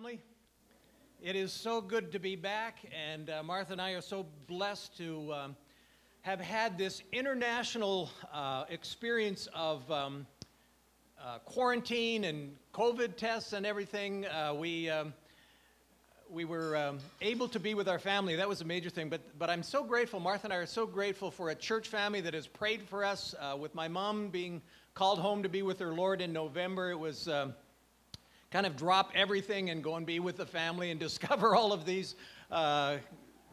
family. It is so good to be back, and uh, Martha and I are so blessed to um, have had this international uh, experience of um, uh, quarantine and COVID tests and everything. Uh, we um, we were um, able to be with our family. That was a major thing. But but I'm so grateful. Martha and I are so grateful for a church family that has prayed for us. Uh, with my mom being called home to be with her Lord in November, it was. Kind of drop everything and go and be with the family and discover all of these uh,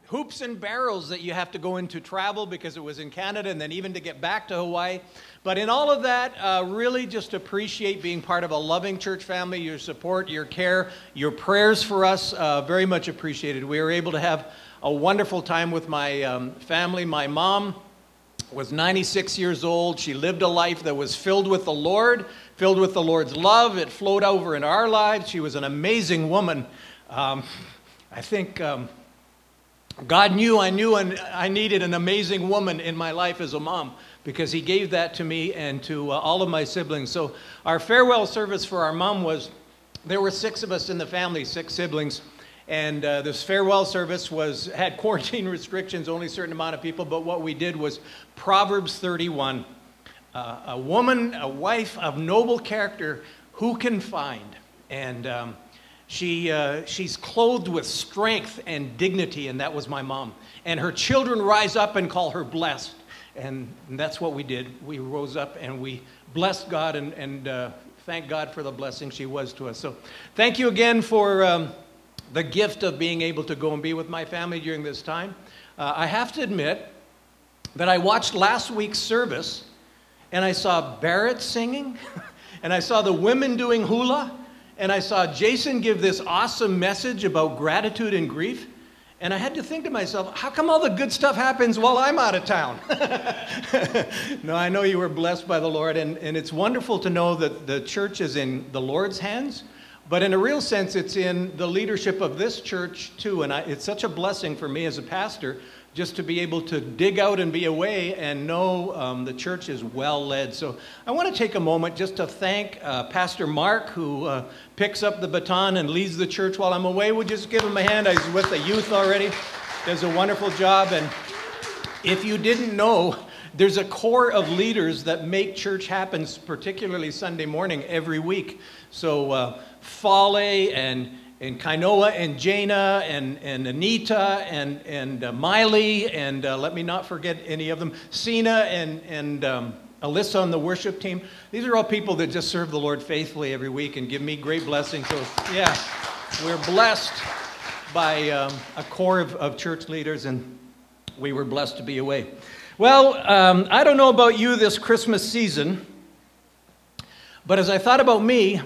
hoops and barrels that you have to go into travel because it was in Canada and then even to get back to Hawaii. But in all of that, uh, really just appreciate being part of a loving church family, your support, your care, your prayers for us, uh, very much appreciated. We were able to have a wonderful time with my um, family. My mom was 96 years old. She lived a life that was filled with the Lord filled with the Lord's love. It flowed over in our lives. She was an amazing woman. Um, I think um, God knew I knew and I needed an amazing woman in my life as a mom because He gave that to me and to uh, all of my siblings. So our farewell service for our mom was there were six of us in the family, six siblings. And uh, this farewell service was had quarantine restrictions, only a certain amount of people. But what we did was Proverbs 31 a woman, a wife of noble character, who can find? And um, she, uh, she's clothed with strength and dignity, and that was my mom. And her children rise up and call her blessed. And, and that's what we did. We rose up and we blessed God and, and uh, thank God for the blessing she was to us. So thank you again for um, the gift of being able to go and be with my family during this time. Uh, I have to admit that I watched last week's service and I saw Barrett singing, and I saw the women doing hula, and I saw Jason give this awesome message about gratitude and grief. And I had to think to myself, how come all the good stuff happens while I'm out of town? no, I know you were blessed by the Lord, and, and it's wonderful to know that the church is in the Lord's hands. But in a real sense, it's in the leadership of this church too. And I, it's such a blessing for me as a pastor just to be able to dig out and be away and know um, the church is well led. So I want to take a moment just to thank uh, Pastor Mark, who uh, picks up the baton and leads the church while I'm away. You just give him a hand? He's with the youth already. Does a wonderful job. And if you didn't know, there's a core of leaders that make church happen, particularly Sunday morning every week. So uh, Fale and and Kainoa and Jaina and, and Anita and, and uh, Miley and uh, let me not forget any of them, Sina and, and um, Alyssa on the worship team. These are all people that just serve the Lord faithfully every week and give me great blessings. So, yeah, we're blessed by um, a core of, of church leaders and we were blessed to be away. Well, um, I don't know about you this Christmas season, but as I thought about me,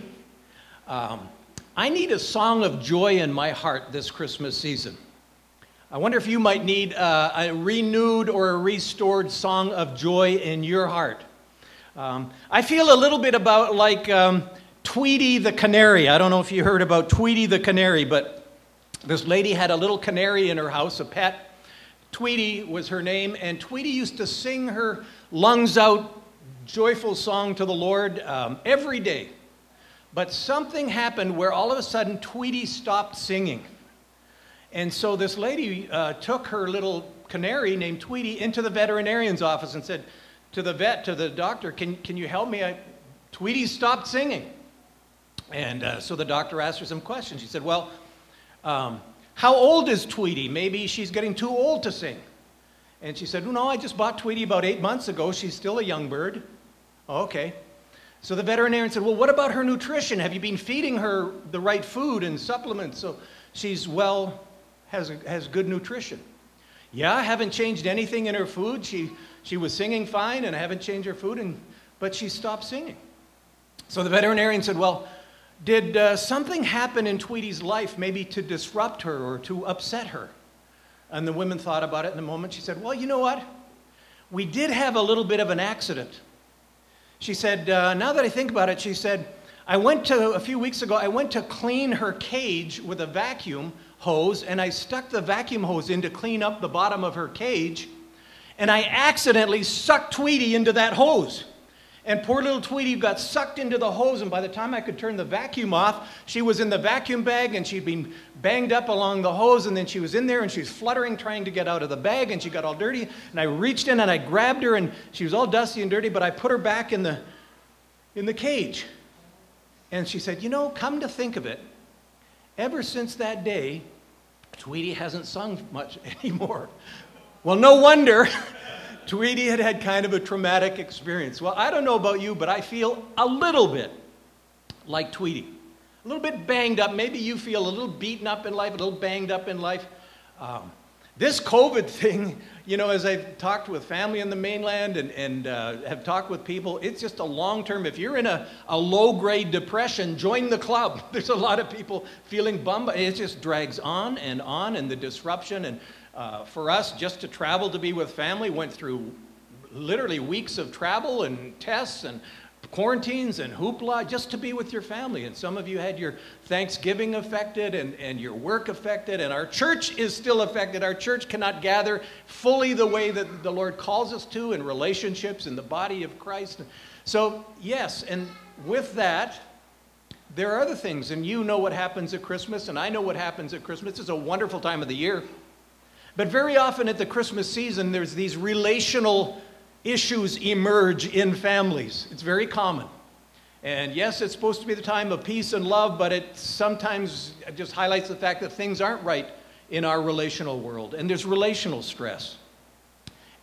um, I need a song of joy in my heart this Christmas season. I wonder if you might need uh, a renewed or a restored song of joy in your heart. Um, I feel a little bit about like um, Tweety the canary. I don't know if you heard about Tweety the canary, but this lady had a little canary in her house, a pet. Tweety was her name, and Tweety used to sing her lungs out joyful song to the Lord um, every day. But something happened where all of a sudden Tweety stopped singing. And so this lady uh, took her little canary named Tweety into the veterinarian's office and said to the vet, to the doctor, Can, can you help me? I, Tweety stopped singing. And uh, so the doctor asked her some questions. She said, Well, um, how old is Tweety? Maybe she's getting too old to sing. And she said, No, I just bought Tweety about eight months ago. She's still a young bird. Okay. So the veterinarian said, Well, what about her nutrition? Have you been feeding her the right food and supplements so she's well, has, has good nutrition? Yeah, I haven't changed anything in her food. She, she was singing fine, and I haven't changed her food, and, but she stopped singing. So the veterinarian said, Well, did uh, something happen in Tweety's life maybe to disrupt her or to upset her? And the woman thought about it in a moment. She said, Well, you know what? We did have a little bit of an accident. She said, uh, now that I think about it, she said, I went to, a few weeks ago, I went to clean her cage with a vacuum hose, and I stuck the vacuum hose in to clean up the bottom of her cage, and I accidentally sucked Tweety into that hose. And poor little Tweety got sucked into the hose, and by the time I could turn the vacuum off, she was in the vacuum bag and she'd been banged up along the hose, and then she was in there and she was fluttering, trying to get out of the bag, and she got all dirty. And I reached in and I grabbed her, and she was all dusty and dirty, but I put her back in the, in the cage. And she said, You know, come to think of it, ever since that day, Tweety hasn't sung much anymore. Well, no wonder. Tweety had had kind of a traumatic experience. Well, I don't know about you, but I feel a little bit like Tweety. A little bit banged up. Maybe you feel a little beaten up in life, a little banged up in life. Um, this COVID thing, you know, as I've talked with family in the mainland and, and uh, have talked with people, it's just a long term. If you're in a, a low grade depression, join the club. There's a lot of people feeling bummed. It just drags on and on, and the disruption. And uh, for us, just to travel to be with family went through literally weeks of travel and tests and quarantines and hoopla just to be with your family. And some of you had your Thanksgiving affected and, and your work affected, and our church is still affected. Our church cannot gather fully the way that the Lord calls us to in relationships in the body of Christ. So, yes, and with that, there are other things, and you know what happens at Christmas, and I know what happens at Christmas. It's a wonderful time of the year. But very often at the Christmas season, there's these relational issues emerge in families. It's very common. And yes, it's supposed to be the time of peace and love, but it sometimes just highlights the fact that things aren't right in our relational world. And there's relational stress.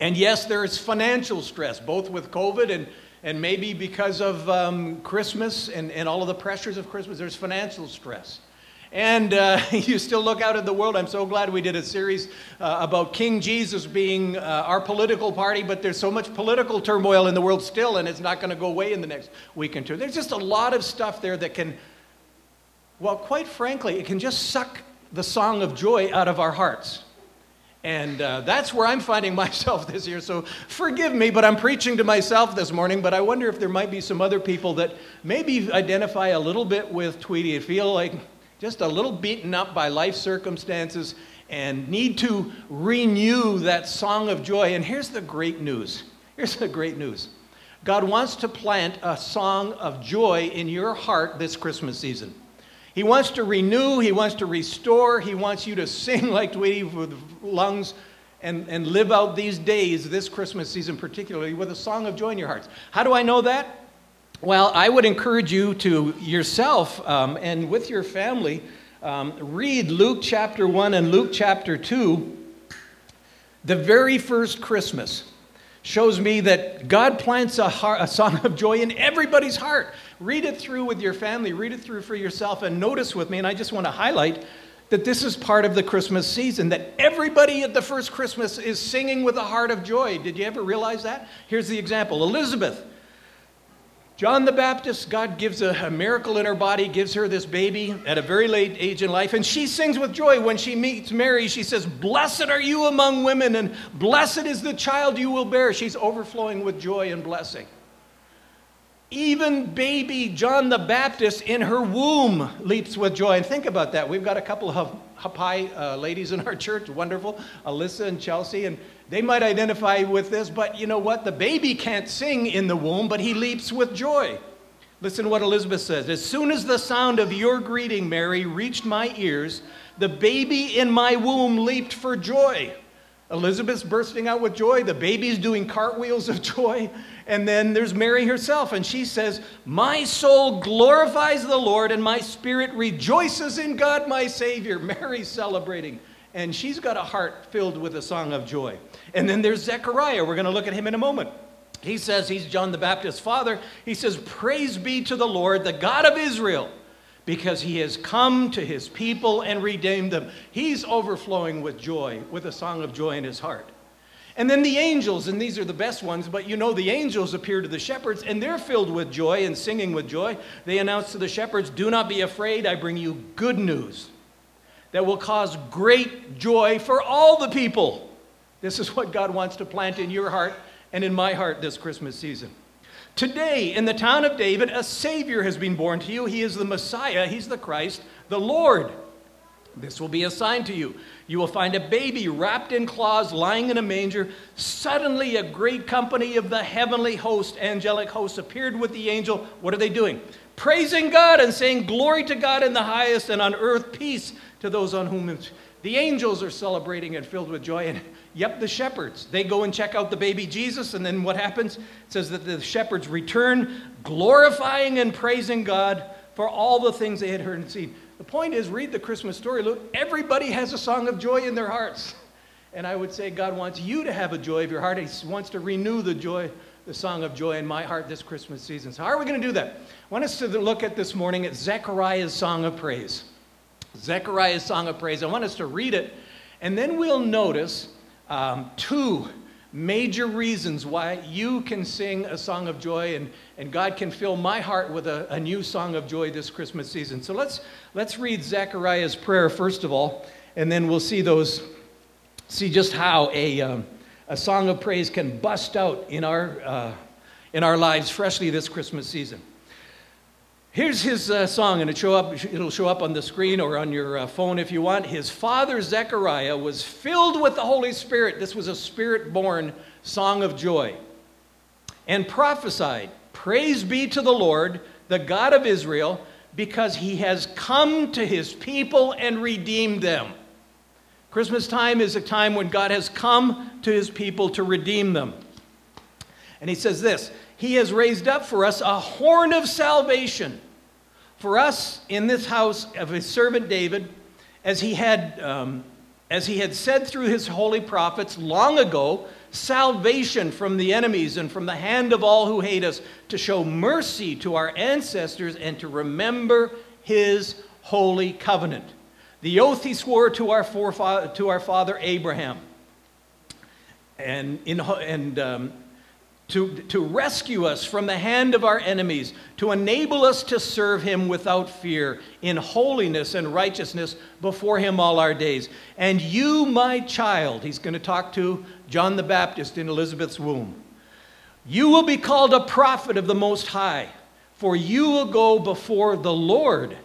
And yes, there is financial stress, both with COVID and, and maybe because of um, Christmas and, and all of the pressures of Christmas, there's financial stress. And uh, you still look out at the world. I'm so glad we did a series uh, about King Jesus being uh, our political party, but there's so much political turmoil in the world still, and it's not going to go away in the next week or two. There's just a lot of stuff there that can, well, quite frankly, it can just suck the song of joy out of our hearts. And uh, that's where I'm finding myself this year. So forgive me, but I'm preaching to myself this morning. But I wonder if there might be some other people that maybe identify a little bit with Tweety and feel like, just a little beaten up by life circumstances and need to renew that song of joy. And here's the great news. Here's the great news. God wants to plant a song of joy in your heart this Christmas season. He wants to renew, He wants to restore, He wants you to sing like Tweety with lungs and, and live out these days, this Christmas season particularly, with a song of joy in your hearts. How do I know that? Well, I would encourage you to yourself um, and with your family um, read Luke chapter 1 and Luke chapter 2. The very first Christmas shows me that God plants a, heart, a song of joy in everybody's heart. Read it through with your family, read it through for yourself, and notice with me, and I just want to highlight that this is part of the Christmas season, that everybody at the first Christmas is singing with a heart of joy. Did you ever realize that? Here's the example Elizabeth John the Baptist, God gives a, a, miracle in her body, gives her this baby at a very late age in life, and she sings with joy. When she meets Mary, she says, Blessed are you among women, and blessed is the child you will bear. She's overflowing with joy and blessing. Even baby John the Baptist in her womb leaps with joy. And think about that. We've got a couple of Hapai uh, ladies in our church, wonderful, Alyssa and Chelsea, and they might identify with this, but you know what? The baby can't sing in the womb, but he leaps with joy. Listen to what Elizabeth says. As soon as the sound of your greeting, Mary, reached my ears, the baby in my womb leaped for joy. Elizabeth's bursting out with joy. The baby's doing cartwheels of joy. And then there's Mary herself, and she says, My soul glorifies the Lord, and my spirit rejoices in God my Savior. Mary's celebrating and she's got a heart filled with a song of joy. And then there's Zechariah. We're going to look at him in a moment. He says he's John the Baptist's father. He says, Praise be to the Lord, the God of Israel, because he has come to his people and redeemed them. He's overflowing with joy, with a song of joy in his heart. And then the angels, and these are the best ones, but you know the angels appear to the shepherds and they're filled with joy and singing with joy. They announce to the shepherds, Do not be afraid, I bring you good news that will cause great joy for all the people. This is what God wants to plant in your heart and in my heart this Christmas season. Today, in the town of David, a Savior has been born to you. He is the Messiah, He's the Christ, the Lord. This will be a sign to you. You will find a baby wrapped in cloths lying in a manger. Suddenly, a great company of the heavenly host, angelic hosts, appeared with the angel. What are they doing? Praising God and saying, Glory to God in the highest, and on earth peace to those on whom. The angels are celebrating and filled with joy. And yep, the shepherds. They go and check out the baby Jesus, and then what happens? It says that the shepherds return, glorifying and praising God for all the things they had heard and seen. The point is, read the Christmas story. Look, everybody has a song of joy in their hearts. And I would say God wants you to have a joy of your heart. He wants to renew the joy, the song of joy in my heart this Christmas season. So, how are we going to do that? I want us to look at this morning at Zechariah's song of praise. Zechariah's song of praise. I want us to read it, and then we'll notice um, two major reasons why you can sing a song of joy and, and God can fill my heart with a, a new song of joy this Christmas season. So let's, let's read Zechariah's prayer first of all, and then we'll see those, see just how a, um, a song of praise can bust out in our, uh, in our lives freshly this Christmas season. Here's his uh, song, and it show up, it'll show up on the screen or on your uh, phone if you want. His father, Zechariah, was filled with the Holy Spirit. This was a spirit born song of joy. And prophesied, Praise be to the Lord, the God of Israel, because he has come to his people and redeemed them. Christmas time is a time when God has come to his people to redeem them. And he says this He has raised up for us a horn of salvation for us in this house of his servant David, as he had, um, as he had said through his holy prophets long ago, salvation from the enemies and from the hand of all who hate us, to show mercy to our ancestors and to remember his holy covenant. The oath he swore to our, forefather, to our father Abraham. And, in, and um, to, to rescue us from the hand of our enemies, to enable us to serve him without fear, in holiness and righteousness before him all our days. And you, my child, he's going to talk to John the Baptist in Elizabeth's womb, you will be called a prophet of the Most High, for you will go before the Lord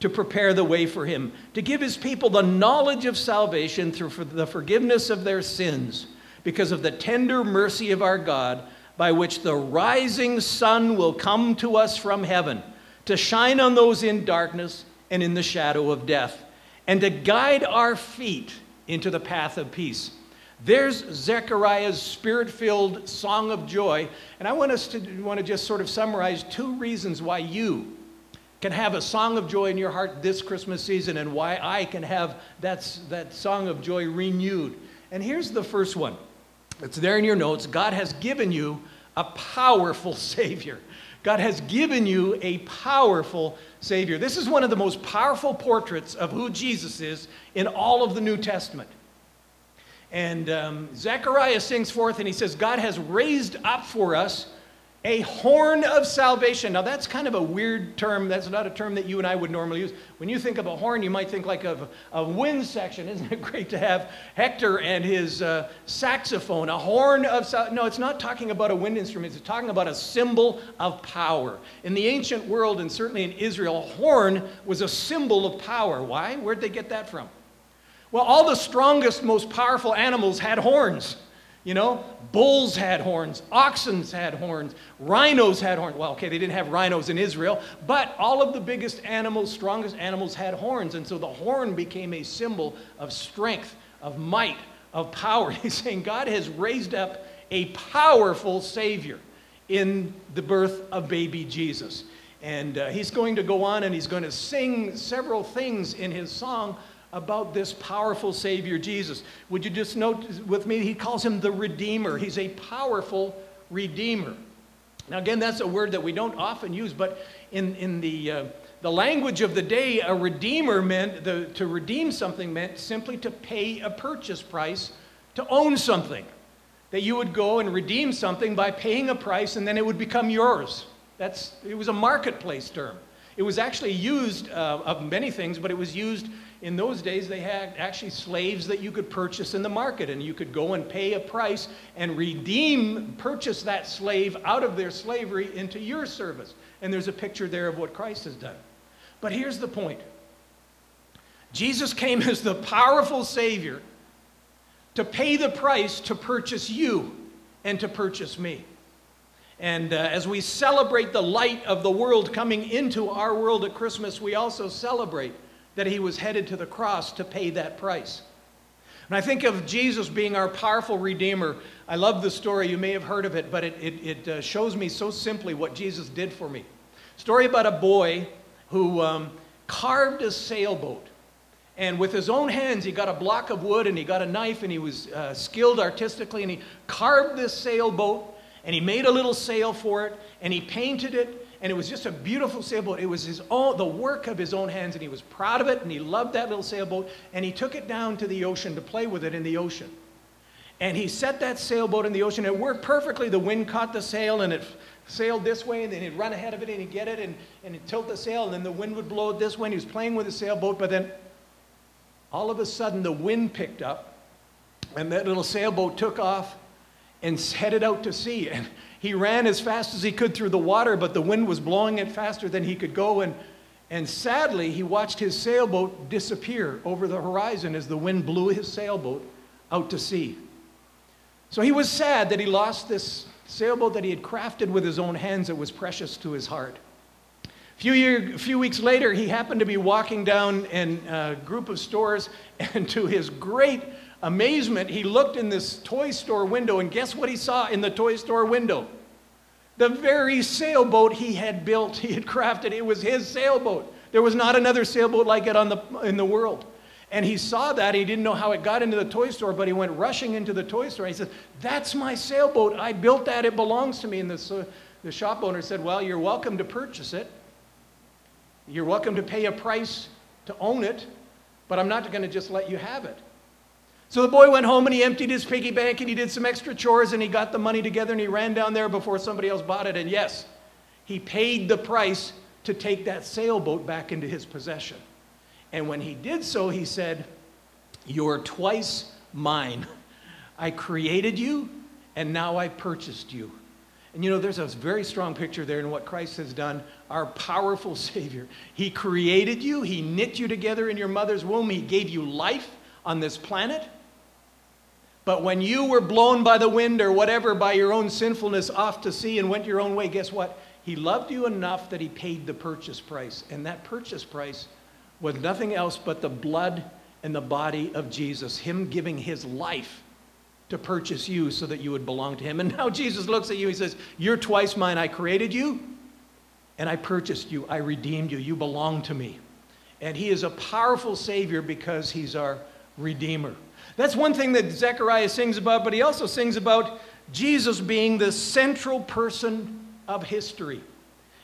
to prepare the way for him, to give his people the knowledge of salvation through the forgiveness of their sins, because of the tender mercy of our God by which the rising sun will come to us from heaven to shine on those in darkness and in the shadow of death, and to guide our feet into the path of peace. There's Zechariah's spirit filled song of joy. And I want us to want to just sort of summarize two reasons why you can have a song of joy in your heart this Christmas season and why I can have that, that song of joy renewed. And here's the first one it's there in your notes. God has given you a powerful Savior. God has given you a powerful Savior. This is one of the most powerful portraits of who Jesus is in all of the New Testament. And um, Zechariah sings forth and he says, God has raised up for us a horn of salvation. Now, that's kind of a weird term. That's not a term that you and I would normally use. When you think of a horn, you might think like of a wind section. Isn't it great to have Hector and his uh, saxophone? A horn of sal- no, it's not talking about a wind instrument. It's talking about a symbol of power. In the ancient world, and certainly in Israel, a horn was a symbol of power. Why? Where'd they get that from? Well, all the strongest, most powerful animals had horns. You know, bulls had horns, oxen had horns, rhinos had horns. Well, okay, they didn't have rhinos in Israel, but all of the biggest animals, strongest animals had horns. And so the horn became a symbol of strength, of might, of power. He's saying God has raised up a powerful Savior in the birth of baby Jesus. And uh, he's going to go on and he's going to sing several things in his song about this powerful Savior, Jesus. Would you just note with me, he calls him the Redeemer. He's a powerful Redeemer. Now, again, that's a word that we don't often use, but in, in the, uh, the language of the day, a redeemer meant, the, to redeem something meant simply to pay a purchase price to own something. That you would go and redeem something by paying a price and then it would become yours. That's, it was a marketplace term. It was actually used uh, of many things, but it was used in those days, they had actually slaves that you could purchase in the market, and you could go and pay a price and redeem, purchase that slave out of their slavery into your service. And there's a picture there of what Christ has done. But here's the point Jesus came as the powerful Savior to pay the price to purchase you and to purchase me. And uh, as we celebrate the light of the world coming into our world at Christmas, we also celebrate that he was headed to the cross to pay that price. And I think of Jesus being our powerful Redeemer. I love the story. You may have heard of it, but it, it, it uh, shows me so simply what Jesus did for me. Story about a boy who um, carved a sailboat. And with his own hands, he got a block of wood and he got a knife and he was uh, skilled artistically and he carved this sailboat and he made a little sail for it and he painted it and it was just a beautiful sailboat. It was his own, the work of his own hands and he was proud of it and he loved that little sailboat and he took it down to the ocean to play with it in the ocean. And he set that sailboat in the ocean. It worked perfectly. The wind caught the sail and it sailed this way, and then he'd run ahead of it and he'd get it and, and he'd tilt the sail, and then the wind would blow it this way. And he was playing with the sailboat, but then all of a sudden the wind picked up, and that little sailboat took off and headed out to sea. And he ran as fast as he could through the water, but the wind was blowing it faster than he could go. And, and sadly, he watched his sailboat disappear over the horizon as the wind blew his sailboat out to sea. So he was sad that he lost this sailboat that he had crafted with his own hands that was precious to his heart. A few, year, a few weeks later, he happened to be walking down in a uh, group of stores, and to his great amazement, he looked in this toy store window, and guess what he saw in the toy store window? The very sailboat he had built, he had crafted. It was his sailboat. There was not another sailboat like it on the, in the world. And he saw that. He didn't know how it got into the toy store, but he went rushing into the toy store. He said, That's my sailboat. I built that. It belongs to me. And the, the shop owner said, Well, you're welcome to purchase it. You're welcome to pay a price to own it, but I'm not going to just let you have it. So the boy went home and he emptied his piggy bank and he did some extra chores and he got the money together and he ran down there before somebody else bought it. And yes, he paid the price to take that sailboat back into his possession. And when he did so, he said, You're twice mine. I created you, and now I purchased you. And you know, there's a very strong picture there in what Christ has done, our powerful Savior. He created you, He knit you together in your mother's womb, He gave you life on this planet. But when you were blown by the wind or whatever, by your own sinfulness off to sea and went your own way, guess what? He loved you enough that He paid the purchase price. And that purchase price was nothing else but the blood and the body of Jesus, Him giving His life to purchase you so that you would belong to Him. And now Jesus looks at you, He says, You're twice mine. I created you and I purchased you. I redeemed you. You belong to me. And He is a powerful Savior because He's our Redeemer. That's one thing that Zechariah sings about, but he also sings about Jesus being the central person of history.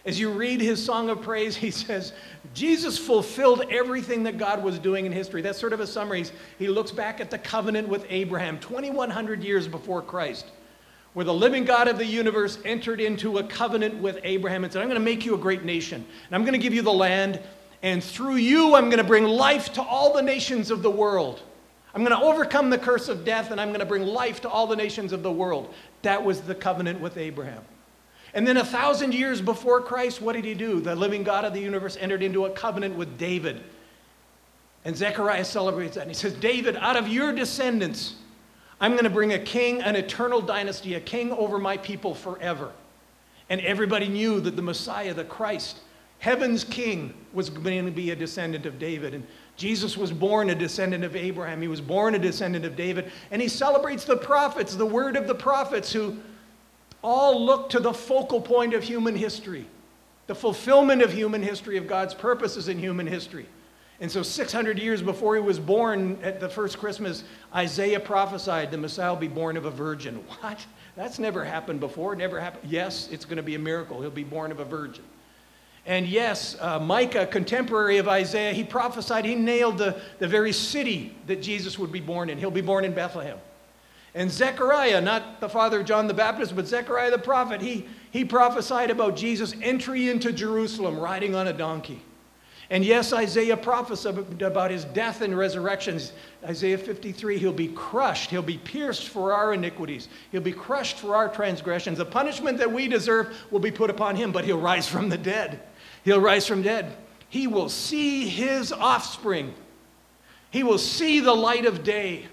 As you read his song of praise, he says, Jesus fulfilled everything that God was doing in history. That's sort of a summary. He looks back at the covenant with Abraham 2,100 years before Christ, where the living God of the universe entered into a covenant with Abraham and said, I'm going to make you a great nation, and I'm going to give you the land, and through you, I'm going to bring life to all the nations of the world. I'm going to overcome the curse of death, and I'm going to bring life to all the nations of the world. That was the covenant with Abraham. And then a thousand years before Christ, what did he do? The living God of the universe entered into a covenant with David. And Zechariah celebrates that. And he says, David, out of your descendants, I'm going to bring a king, an eternal dynasty, a king over my people forever. And everybody knew that the Messiah, the Christ, heaven's king, was going to be a descendant of David. And Jesus was born a descendant of Abraham. He was born a descendant of David. And he celebrates the prophets, the word of the prophets who all look to the focal point of human history, the fulfillment of human history, of God's purposes in human history. And so, 600 years before he was born at the first Christmas, Isaiah prophesied the Messiah will be born of a virgin. What? That's never happened before. Never happened. Yes, it's going to be a miracle. He'll be born of a virgin. And yes, uh, Micah, contemporary of Isaiah, he prophesied, he nailed the, the very city that Jesus would be born in. He'll be born in Bethlehem. And Zechariah, not the father of John the Baptist, but Zechariah the prophet, he, he prophesied about Jesus' entry into Jerusalem riding on a donkey. And yes, Isaiah prophesied about his death and resurrection. Isaiah 53, he'll be crushed. He'll be pierced for our iniquities. He'll be crushed for our transgressions. The punishment that we deserve will be put upon him, but he'll rise from the dead. He'll rise from dead. He will see his offspring He will see the light of day.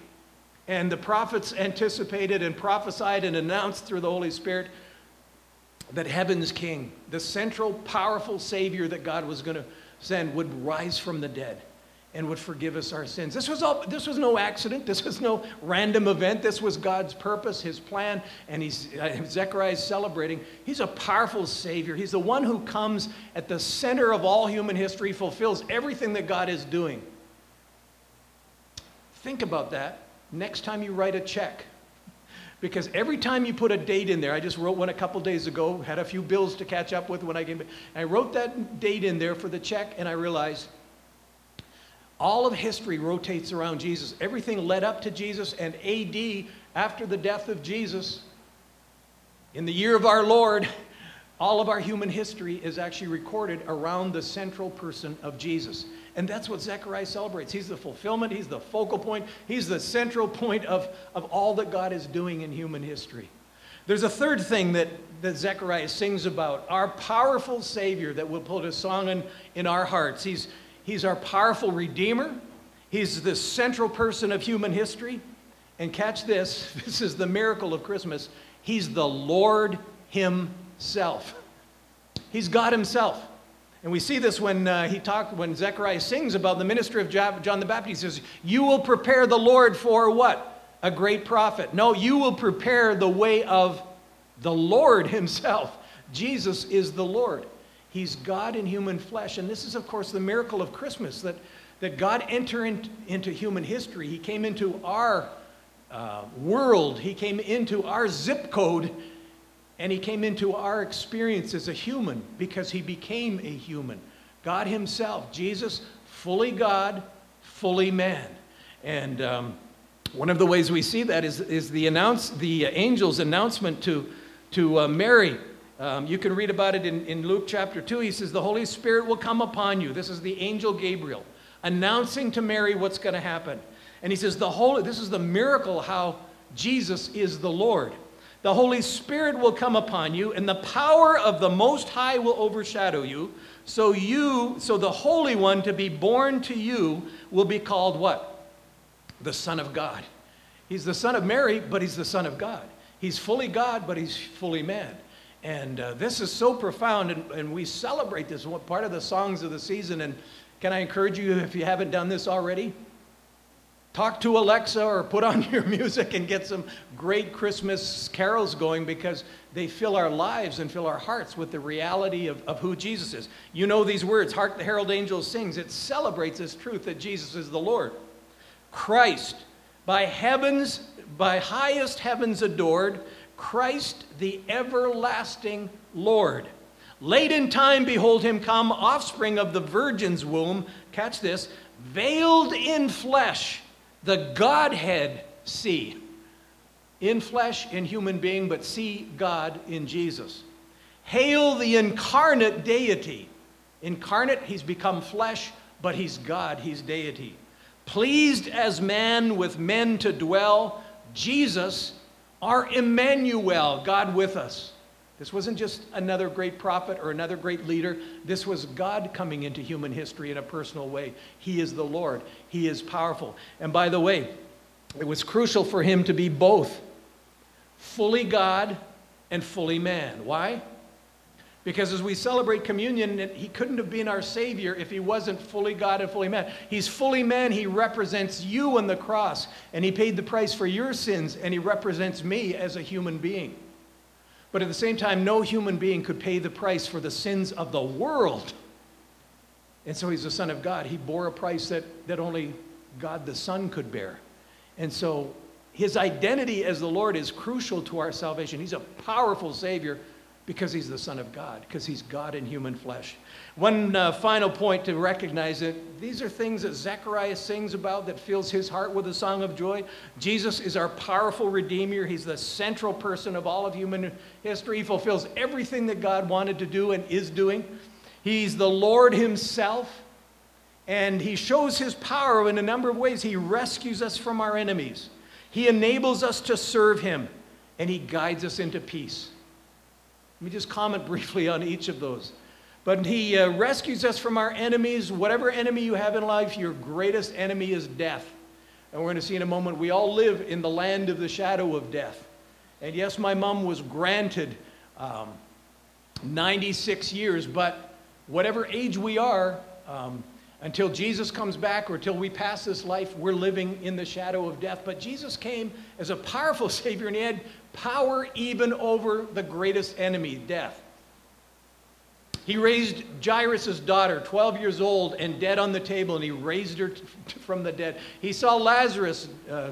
And the prophets anticipated and prophesied and announced through the Holy Spirit that heaven's king, the central, powerful Savior that God was going to send, would rise from the dead and would forgive us our sins. This was, all, this was no accident. This was no random event. This was God's purpose, his plan, and he's, uh, Zechariah is celebrating. He's a powerful Savior. He's the one who comes at the center of all human history, fulfills everything that God is doing. Think about that next time you write a check. Because every time you put a date in there, I just wrote one a couple days ago, had a few bills to catch up with when I came back. I wrote that date in there for the check, and I realized all of history rotates around Jesus. Everything led up to Jesus, and AD, after the death of Jesus, in the year of our Lord, all of our human history is actually recorded around the central person of Jesus. And that's what Zechariah celebrates. He's the fulfillment, he's the focal point, he's the central point of, of all that God is doing in human history. There's a third thing that, that Zechariah sings about our powerful Savior that will put a song in, in our hearts. He's, he's our powerful Redeemer, he's the central person of human history. And catch this this is the miracle of Christmas. He's the Lord Himself. He's God Himself. And we see this when uh, he talked, when Zechariah sings about the ministry of John the Baptist. He says, You will prepare the Lord for what? A great prophet. No, you will prepare the way of the Lord himself. Jesus is the Lord. He's God in human flesh. And this is, of course, the miracle of Christmas that, that God entered in, into human history. He came into our uh, world, He came into our zip code and he came into our experience as a human because he became a human. God himself, Jesus, fully God, fully man. And um, one of the ways we see that is, is the, announce, the angel's announcement to, to uh, Mary. Um, you can read about it in, in Luke chapter 2. He says, The Holy Spirit will come upon you. This is the angel Gabriel announcing to Mary what's going to happen. And he says, the Holy, This is the miracle how Jesus is the Lord. The Holy Spirit will come upon you, and the power of the Most High will overshadow you. So you, so the Holy One to be born to you will be called what? The Son of God. He's the Son of Mary, but he's the Son of God. He's fully God, but he's fully man. And uh, this is so profound, and, and we celebrate this part of the songs of the season. And can I encourage you, if you haven't done this already, talk to Alexa or put on your music and get some great Christmas carols going because they fill our lives and fill our hearts with the reality of, of who Jesus is. You know these words Hark the Herald Angels sings. It celebrates this truth that Jesus is the Lord. Christ, by heavens, by highest heavens adored, Christ the everlasting Lord. Late in time, behold him come, offspring of the virgin's womb. Catch this, veiled in flesh the Godhead see. In flesh, in human being, but see God in Jesus. Hail the incarnate deity. Incarnate, he's become flesh, but he's God, he's deity. Pleased as man with men to dwell, Jesus, our Emmanuel, God with us. This wasn't just another great prophet or another great leader. This was God coming into human history in a personal way. He is the Lord, He is powerful. And by the way, it was crucial for him to be both fully God and fully man. Why? Because as we celebrate communion, he couldn't have been our Savior if he wasn't fully God and fully man. He's fully man. He represents you on the cross, and he paid the price for your sins, and he represents me as a human being. But at the same time, no human being could pay the price for the sins of the world. And so he's the Son of God. He bore a price that, that only God the Son could bear. And so his identity as the Lord is crucial to our salvation. He's a powerful Savior because he's the Son of God, because he's God in human flesh. One uh, final point to recognize it these are things that Zechariah sings about that fills his heart with a song of joy. Jesus is our powerful Redeemer. He's the central person of all of human history. He fulfills everything that God wanted to do and is doing. He's the Lord Himself. And He shows His power in a number of ways. He rescues us from our enemies, He enables us to serve Him, and He guides us into peace. Let me just comment briefly on each of those. But he uh, rescues us from our enemies. Whatever enemy you have in life, your greatest enemy is death. And we're going to see in a moment, we all live in the land of the shadow of death. And yes, my mom was granted um, 96 years, but whatever age we are, um, until Jesus comes back or until we pass this life, we're living in the shadow of death. But Jesus came as a powerful Savior and He had power even over the greatest enemy, death. He raised Jairus' daughter, 12 years old and dead on the table, and he raised her t- from the dead. He saw Lazarus uh,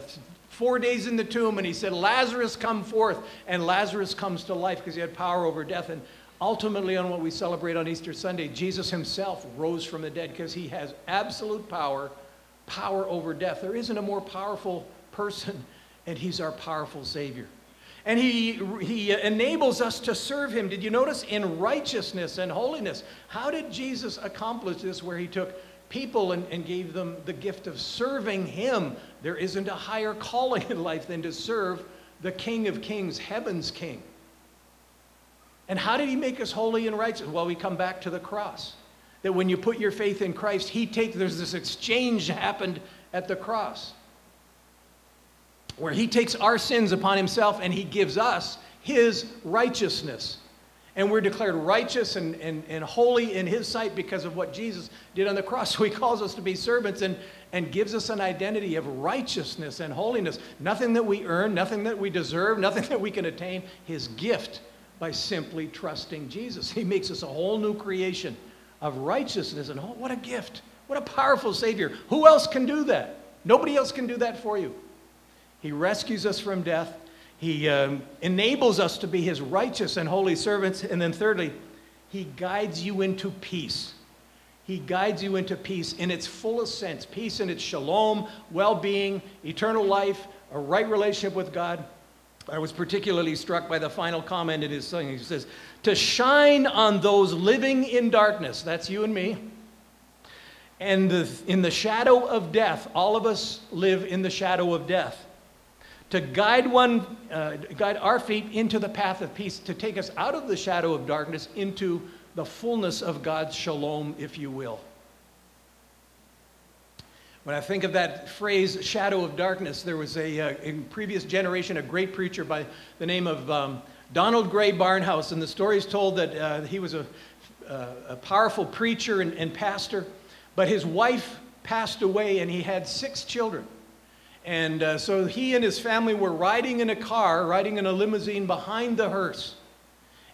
four days in the tomb, and he said, Lazarus, come forth. And Lazarus comes to life because he had power over death. And ultimately, on what we celebrate on Easter Sunday, Jesus himself rose from the dead because he has absolute power, power over death. There isn't a more powerful person, and he's our powerful Savior. And he, he enables us to serve him. Did you notice? In righteousness and holiness. How did Jesus accomplish this where he took people and, and gave them the gift of serving him? There isn't a higher calling in life than to serve the King of Kings, heaven's King. And how did he make us holy and righteous? Well, we come back to the cross. That when you put your faith in Christ, he takes, there's this exchange happened at the cross where he takes our sins upon himself and he gives us his righteousness. And we're declared righteous and, and, and holy in his sight because of what Jesus did on the cross. So he calls us to be servants and, and gives us an identity of righteousness and holiness. Nothing that we earn, nothing that we deserve, nothing that we can attain. His gift by simply trusting Jesus. He makes us a whole new creation of righteousness. And oh, what a gift. What a powerful Savior. Who else can do that? Nobody else can do that for you. He rescues us from death. He um, enables us to be his righteous and holy servants. And then, thirdly, he guides you into peace. He guides you into peace in its fullest sense peace in its shalom, well being, eternal life, a right relationship with God. I was particularly struck by the final comment in his song. He says, To shine on those living in darkness, that's you and me, and the, in the shadow of death, all of us live in the shadow of death to guide one, uh, guide our feet into the path of peace, to take us out of the shadow of darkness into the fullness of God's shalom, if you will. When I think of that phrase, shadow of darkness, there was a, uh, in previous generation, a great preacher by the name of um, Donald Grey Barnhouse, and the story is told that uh, he was a, uh, a powerful preacher and, and pastor, but his wife passed away and he had six children. And uh, so he and his family were riding in a car, riding in a limousine behind the hearse.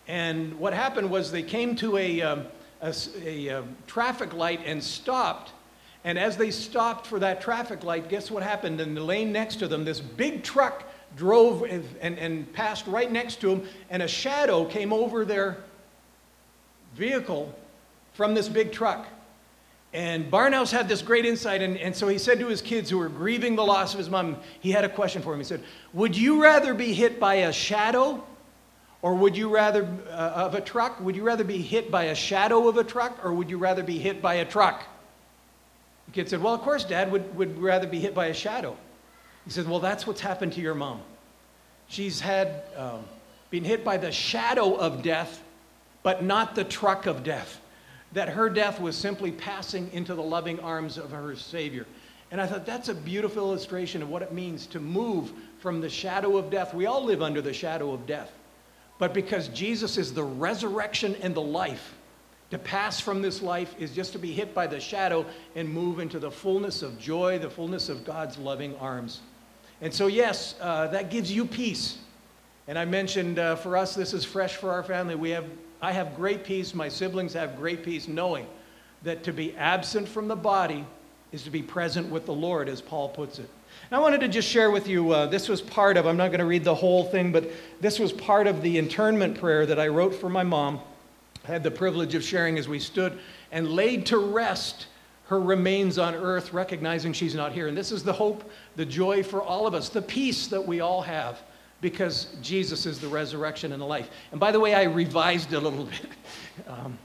And what happened was they came to a, um, a, a, a, um, traffic light and stopped. And as they stopped for that traffic light, guess what happened? In the lane next to them, this big truck drove and, and, and passed right next to them, and a shadow came over their vehicle from this big truck. And Barnhouse had this great insight, and, and so he said to his kids who were grieving the loss of his mom, he had a question for him. He said, Would you rather be hit by a shadow, or would you rather, uh, of a truck, would you rather be hit by a shadow of a truck, or would you rather be hit by a truck? The kid said, Well, of course, Dad would, would rather be hit by a shadow. He said, Well, that's what's happened to your mom. She's had um, been hit by the shadow of death, but not the truck of death that her death was simply passing into the loving arms of her Savior. And I thought that's a beautiful illustration of what it means to move from the shadow of death. We all live under the shadow of death. But because Jesus is the resurrection and the life, to pass from this life is just to be hit by the shadow and move into the fullness of joy, the fullness of God's loving arms. And so, yes, uh, that gives you peace. And I mentioned uh, for us, this is fresh for our family. We have I have great peace, my siblings have great peace, knowing that to be absent from the body is to be present with the Lord, as Paul puts it. And I wanted to just share with you uh, this was part of, I'm not going to read the whole thing, but this was part of the internment prayer that I wrote for my mom. I had the privilege of sharing as we stood and laid to rest her remains on earth, recognizing she's not here. And this is the hope, the joy for all of us, the peace that we all have because Jesus is the resurrection and the life. And by the way, I revised it a little bit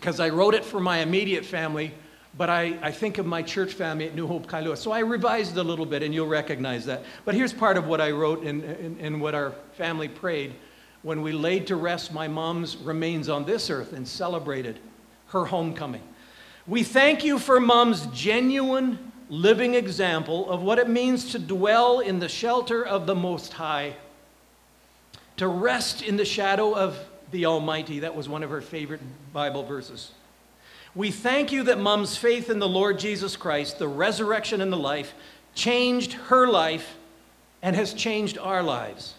because um, I wrote it for my immediate family, but I, I think of my church family at New Hope Kailua. So I revised a little bit, and you'll recognize that. But here's part of what I wrote and, and, and what our family prayed when we laid to rest my mom's remains on this earth and celebrated her homecoming. We thank you for mom's genuine living example of what it means to dwell in the shelter of the Most High, to rest in the shadow of the Almighty. That was one of her favorite Bible verses. We thank you that mom's faith in the Lord Jesus Christ, the resurrection and the life, changed her life and has changed our lives.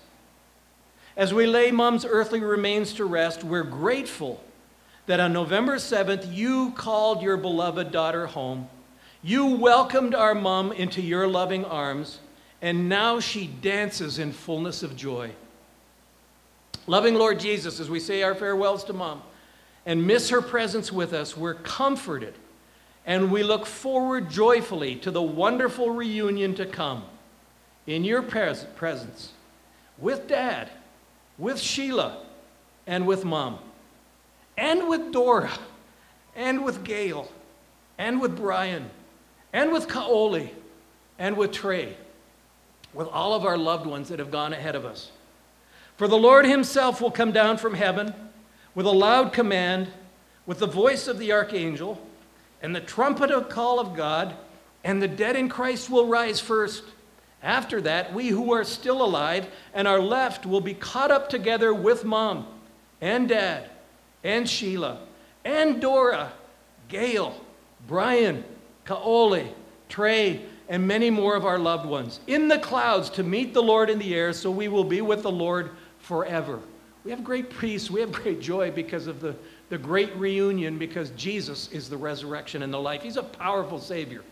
As we lay mom's earthly remains to rest, we're grateful that on November 7th, you called your beloved daughter home. You welcomed our mom into your loving arms, and now she dances in fullness of joy. Loving Lord Jesus, as we say our farewells to mom and miss her presence with us, we're comforted and we look forward joyfully to the wonderful reunion to come in your pres- presence with dad, with Sheila, and with mom, and with Dora, and with Gail, and with Brian, and with Kaoli, and with Trey, with all of our loved ones that have gone ahead of us. For the Lord himself will come down from heaven with a loud command, with the voice of the archangel, and the trumpet of call of God, and the dead in Christ will rise first. After that, we who are still alive and are left will be caught up together with mom and dad and Sheila and Dora, Gail, Brian, Kaole, Trey, and many more of our loved ones in the clouds to meet the Lord in the air, so we will be with the Lord forever. We have great peace, we have great joy because of the, the great reunion, because Jesus is the resurrection and the life. He's a powerful Savior.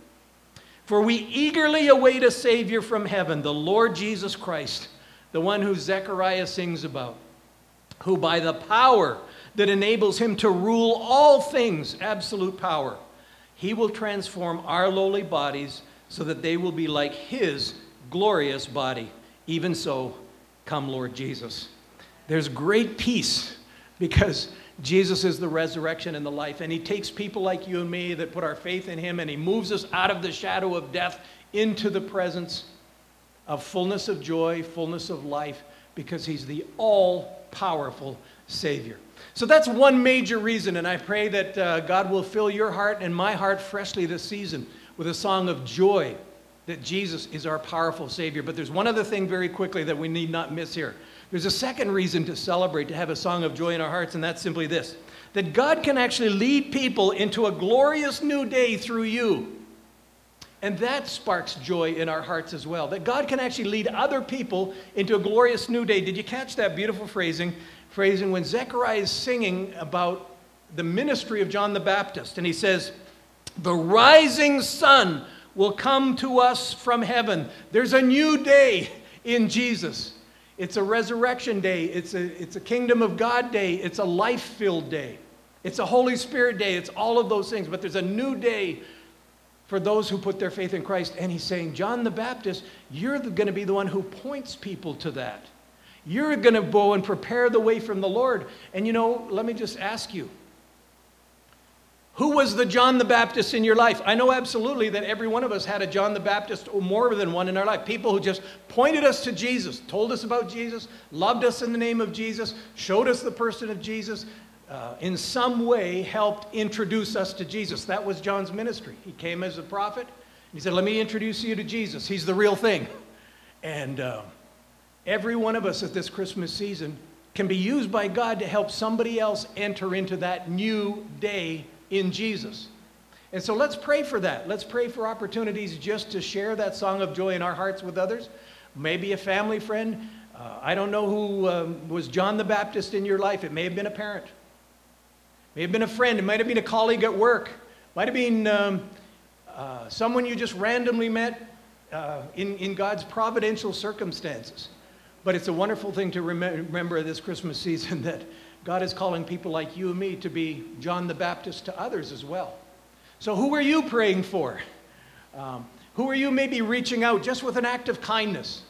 For we eagerly await a Savior from heaven, the Lord Jesus Christ, the one who Zechariah sings about, who by the power that enables him to rule all things, absolute power, he will transform our lowly bodies so that they will be like his glorious body. Even so, come, Lord Jesus. There's great peace because Jesus is the resurrection and the life. And he takes people like you and me that put our faith in him and he moves us out of the shadow of death into the presence of fullness of joy, fullness of life, because he's the all powerful Savior. So that's one major reason, and I pray that uh, God will fill your heart and my heart freshly this season with a song of joy that Jesus is our powerful Savior. But there's one other thing very quickly that we need not miss here. There's a second reason to celebrate, to have a song of joy in our hearts, and that's simply this that God can actually lead people into a glorious new day through you. And that sparks joy in our hearts as well. That God can actually lead other people into a glorious new day. Did you catch that beautiful phrasing? Phrasing when Zechariah is singing about the ministry of John the Baptist, and he says, The rising sun will come to us from heaven. There's a new day in Jesus. It's a resurrection day. It's a, it's a kingdom of God day. It's a life filled day. It's a Holy Spirit day. It's all of those things. But there's a new day for those who put their faith in Christ. And he's saying, John the Baptist, you're going to be the one who points people to that. You're going to go and prepare the way from the Lord. And you know, let me just ask you who was the John the Baptist in your life? I know absolutely that every one of us had a John the Baptist or more than one in our life. People who just pointed us to Jesus, told us about Jesus, loved us in the name of Jesus, showed us the person of Jesus, uh, in some way helped introduce us to Jesus. That was John's ministry. He came as a prophet. He said, Let me introduce you to Jesus. He's the real thing. And uh, every one of us at this Christmas season can be used by God to help somebody else enter into that new day in Jesus. And so let's pray for that. Let's pray for opportunities just to share that song of joy in our hearts with others. Maybe a family friend. Uh, I don't know who um, was John the Baptist in your life. It may have been a parent, it may have been a friend, it might have been a colleague at work, it might have been um, uh, someone you just randomly met uh, in, in God's providential circumstances. But it's a wonderful thing to rem- remember this Christmas season that God is calling people like you and me to be John the Baptist to others as well. So, who are you praying for? Um, who are you maybe reaching out just with an act of kindness?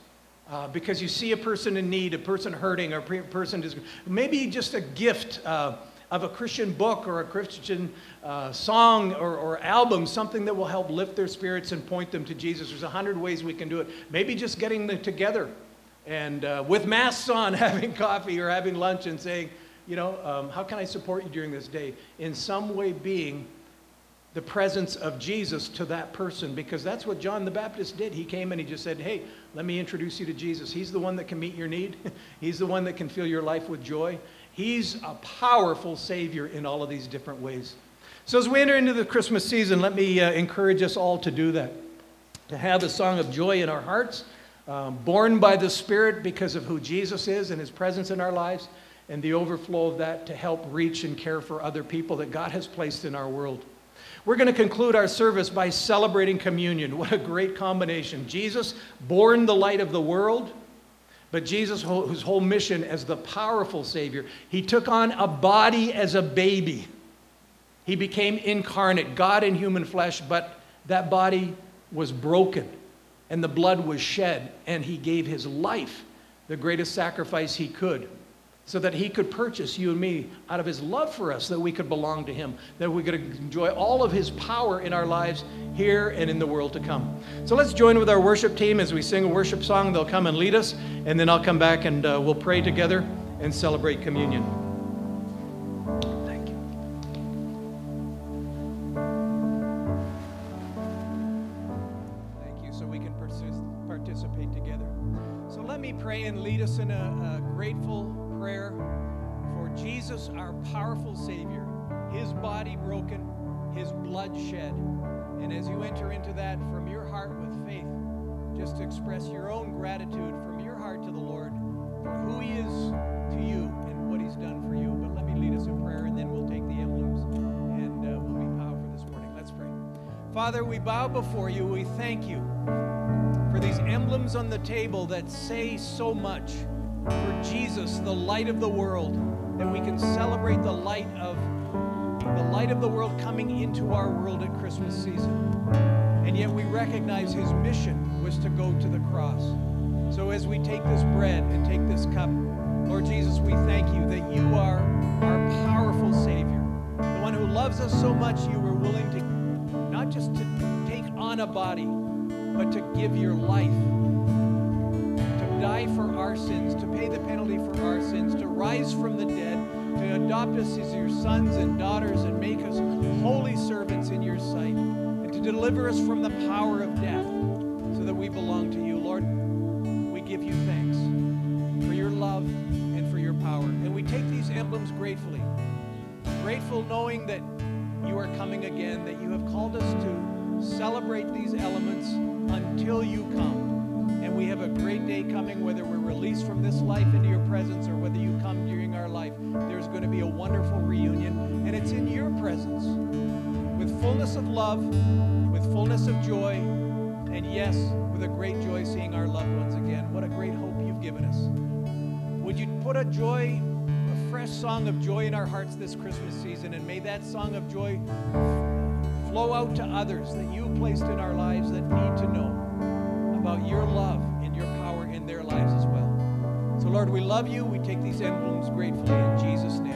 Uh, because you see a person in need, a person hurting, or a person dis- maybe just a gift uh, of a Christian book or a Christian uh, song or, or, album, something that will help lift their spirits and point them to Jesus. There's a hundred ways we can do it. Maybe just getting them together and uh, with masks on, having coffee or having lunch and saying, you know, um, how can I support you during this day? In some way, being the presence of Jesus to that person because that's what John the Baptist did. He came and he just said, Hey, let me introduce you to Jesus. He's the one that can meet your need, He's the one that can fill your life with joy. He's a powerful Savior in all of these different ways. So, as we enter into the Christmas season, let me uh, encourage us all to do that, to have a song of joy in our hearts, um, born by the Spirit because of who Jesus is and His presence in our lives, and the overflow of that to help reach and care for other people that God has placed in our world. We're going to conclude our service by celebrating communion. What a great combination. Jesus, born the light of the world, but Jesus, whose whole mission as the powerful Savior, he took on a body as a baby. He became incarnate, God in human flesh, but that body was broken and the blood was shed, and he gave his life, the greatest sacrifice he could so that he could purchase you and me out of his love for us, that we could belong to him, that we could enjoy all of his power in our lives here and in the world to come. So let's join with our worship team as we sing a worship song. They'll come and lead us, and then I'll come back and uh, we'll pray together and celebrate communion. We bow before you. We thank you for these emblems on the table that say so much for Jesus, the light of the world, that we can celebrate the light of the light of the world coming into our world at Christmas season. And yet we recognize his mission was to go to the cross. So as we take this bread and take this cup, Lord Jesus, we thank you that you are our powerful Savior, the one who loves us so much you were willing to not just to a body, but to give your life to die for our sins, to pay the penalty for our sins, to rise from the dead, to adopt us as your sons and daughters and make us holy servants in your sight, and to deliver us from the power of death so that we belong to you. Lord, we give you thanks for your love and for your power. And we take these emblems gratefully, grateful knowing that you are coming again, that you have called us to celebrate these elements until you come. And we have a great day coming, whether we're released from this life into your presence or whether you come during our life. There's going to be a wonderful reunion, and it's in your presence with fullness of love, with fullness of joy, and yes, with a great joy seeing our loved ones again. What a great hope you've given us. Would you put a joy, a fresh song of joy in our hearts this Christmas season, and may that song of joy flow out to others that you placed in our lives that need to know about your love and your power in their lives as well. So, Lord, we love you. We take these emblems gratefully in Jesus' name.